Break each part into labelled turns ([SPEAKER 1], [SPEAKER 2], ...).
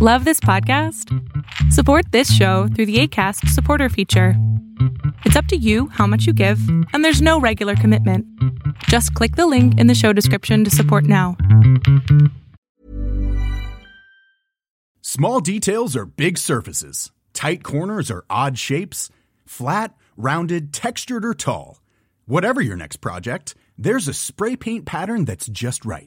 [SPEAKER 1] Love this podcast? Support this show through the Acast supporter feature. It's up to you how much you give, and there's no regular commitment. Just click the link in the show description to support now.
[SPEAKER 2] Small details are big surfaces, tight corners are odd shapes, flat, rounded, textured, or tall. Whatever your next project, there's a spray paint pattern that's just right.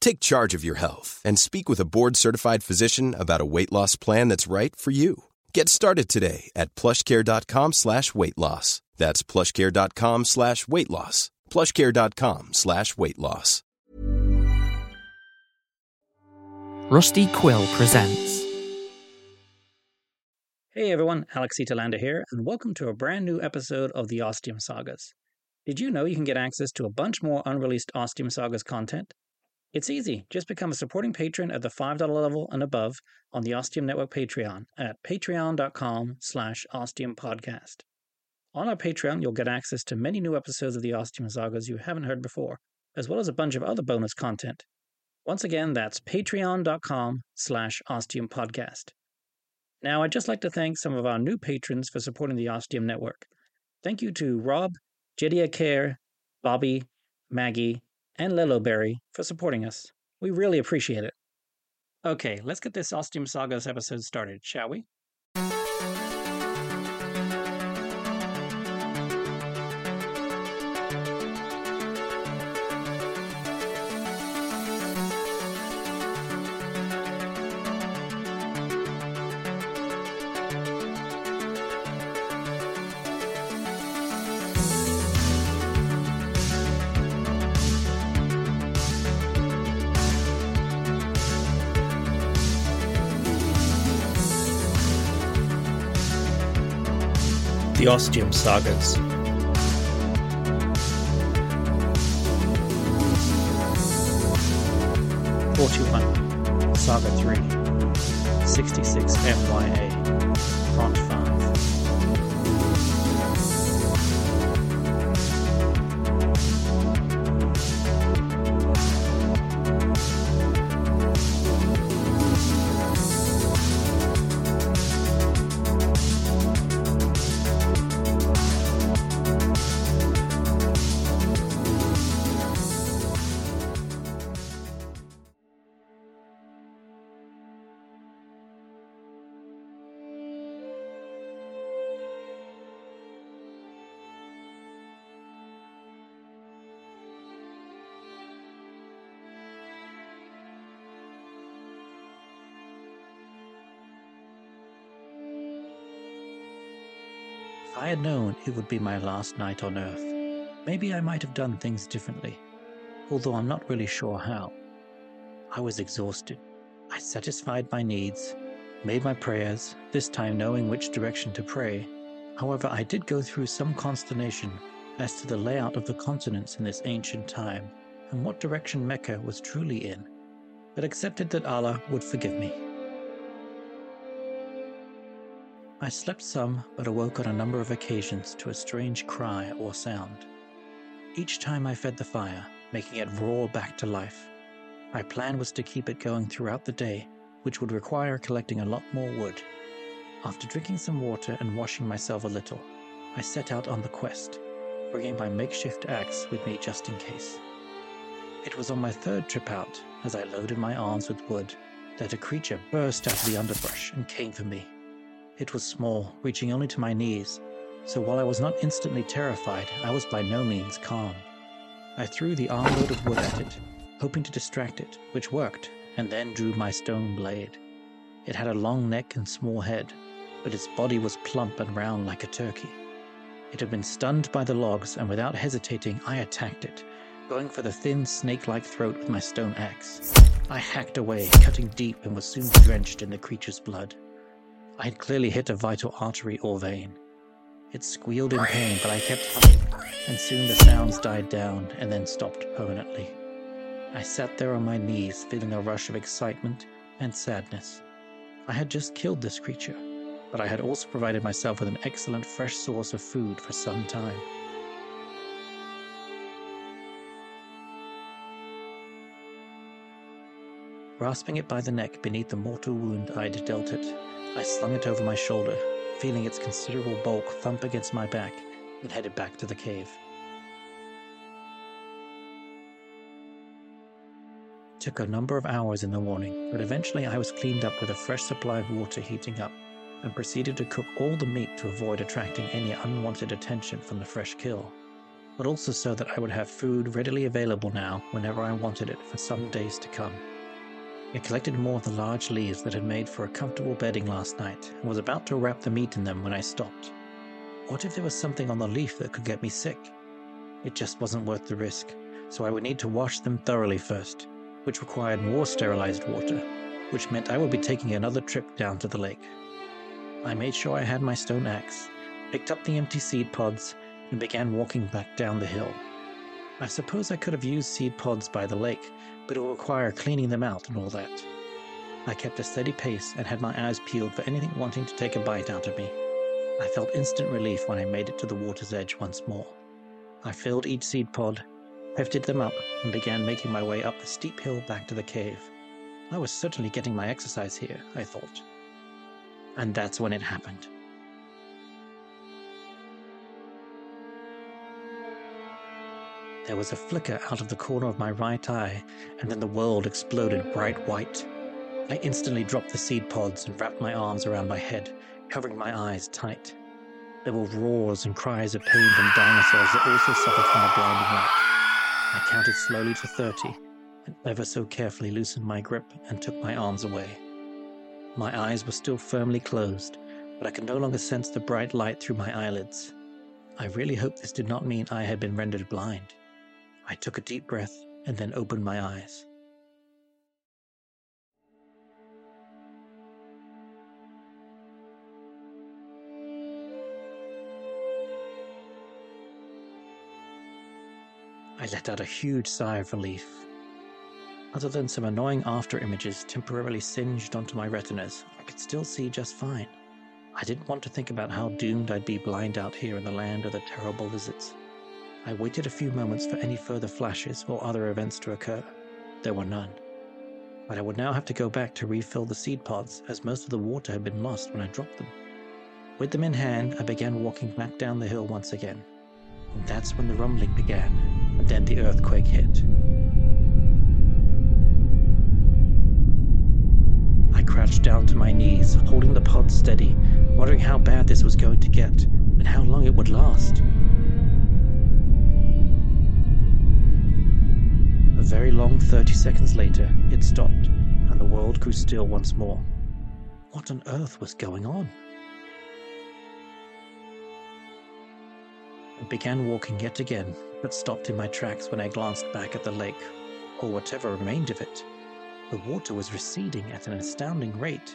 [SPEAKER 3] Take charge of your health and speak with a board certified physician about a weight loss plan that's right for you. Get started today at plushcare.com slash weight loss. That's plushcare.com slash weight loss. Plushcare.com slash weight loss.
[SPEAKER 4] Rusty Quill presents.
[SPEAKER 5] Hey everyone, Alex C. Telander here, and welcome to a brand new episode of the Ostium Sagas. Did you know you can get access to a bunch more unreleased Ostium Sagas content? It's easy. Just become a supporting patron at the $5 level and above on the Ostium Network Patreon at patreon.com slash ostiumpodcast. On our Patreon, you'll get access to many new episodes of the Ostium Sagas you haven't heard before, as well as a bunch of other bonus content. Once again, that's patreon.com slash ostiumpodcast. Now, I'd just like to thank some of our new patrons for supporting the Ostium Network. Thank you to Rob, Jedia Care, Bobby, Maggie, and Berry for supporting us. We really appreciate it. Okay, let's get this Ostium Sagas episode started, shall we? The Ostium Sagas. Forty-one, Saga Three, Sixty-six MYA, Part I had known it would be my last night on Earth, maybe I might have done things differently, although I'm not really sure how. I was exhausted. I satisfied my needs, made my prayers, this time knowing which direction to pray. However, I did go through some consternation as to the layout of the continents in this ancient time and what direction Mecca was truly in, but accepted that Allah would forgive me. I slept some, but awoke on a number of occasions to a strange cry or sound. Each time I fed the fire, making it roar back to life. My plan was to keep it going throughout the day, which would require collecting a lot more wood. After drinking some water and washing myself a little, I set out on the quest, bringing my makeshift axe with me just in case. It was on my third trip out, as I loaded my arms with wood, that a creature burst out of the underbrush and came for me. It was small, reaching only to my knees, so while I was not instantly terrified, I was by no means calm. I threw the armload of wood at it, hoping to distract it, which worked, and then drew my stone blade. It had a long neck and small head, but its body was plump and round like a turkey. It had been stunned by the logs, and without hesitating, I attacked it, going for the thin, snake like throat with my stone axe. I hacked away, cutting deep, and was soon drenched in the creature's blood. I had clearly hit a vital artery or vein. It squealed in pain, but I kept cutting, and soon the sounds died down and then stopped permanently. I sat there on my knees, feeling a rush of excitement and sadness. I had just killed this creature, but I had also provided myself with an excellent fresh source of food for some time. Grasping it by the neck beneath the mortal wound I'd dealt it, I slung it over my shoulder, feeling its considerable bulk thump against my back, and headed back to the cave. It took a number of hours in the morning, but eventually I was cleaned up with a fresh supply of water heating up, and proceeded to cook all the meat to avoid attracting any unwanted attention from the fresh kill, but also so that I would have food readily available now whenever I wanted it for some days to come. I collected more of the large leaves that had made for a comfortable bedding last night and was about to wrap the meat in them when I stopped. What if there was something on the leaf that could get me sick? It just wasn't worth the risk, so I would need to wash them thoroughly first, which required more sterilized water, which meant I would be taking another trip down to the lake. I made sure I had my stone axe, picked up the empty seed pods, and began walking back down the hill. I suppose I could have used seed pods by the lake, but it will require cleaning them out and all that. I kept a steady pace and had my eyes peeled for anything wanting to take a bite out of me. I felt instant relief when I made it to the water's edge once more. I filled each seed pod, hefted them up, and began making my way up the steep hill back to the cave. I was certainly getting my exercise here, I thought. And that's when it happened. There was a flicker out of the corner of my right eye, and then the world exploded bright white. I instantly dropped the seed pods and wrapped my arms around my head, covering my eyes tight. There were roars and cries of pain from dinosaurs that also suffered from the blinding light. I counted slowly to 30 and ever so carefully loosened my grip and took my arms away. My eyes were still firmly closed, but I could no longer sense the bright light through my eyelids. I really hoped this did not mean I had been rendered blind. I took a deep breath and then opened my eyes. I let out a huge sigh of relief. Other than some annoying after images temporarily singed onto my retinas, I could still see just fine. I didn't want to think about how doomed I'd be blind out here in the land of the terrible lizards. I waited a few moments for any further flashes or other events to occur. There were none. But I would now have to go back to refill the seed pods, as most of the water had been lost when I dropped them. With them in hand, I began walking back down the hill once again. And that's when the rumbling began, and then the earthquake hit. I crouched down to my knees, holding the pod steady, wondering how bad this was going to get, and how long it would last. Long 30 seconds later, it stopped, and the world grew still once more. What on earth was going on? I began walking yet again, but stopped in my tracks when I glanced back at the lake, or whatever remained of it. The water was receding at an astounding rate,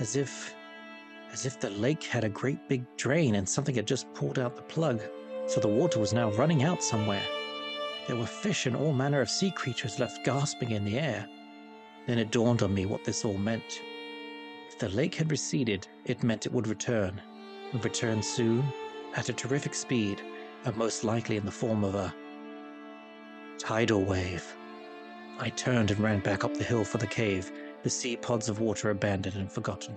[SPEAKER 5] as if. as if the lake had a great big drain and something had just pulled out the plug, so the water was now running out somewhere. There were fish and all manner of sea creatures left gasping in the air. Then it dawned on me what this all meant. If the lake had receded, it meant it would return, and return soon, at a terrific speed, and most likely in the form of a tidal wave. I turned and ran back up the hill for the cave, the sea pods of water abandoned and forgotten.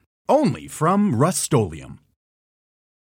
[SPEAKER 2] only from Rust-Oleum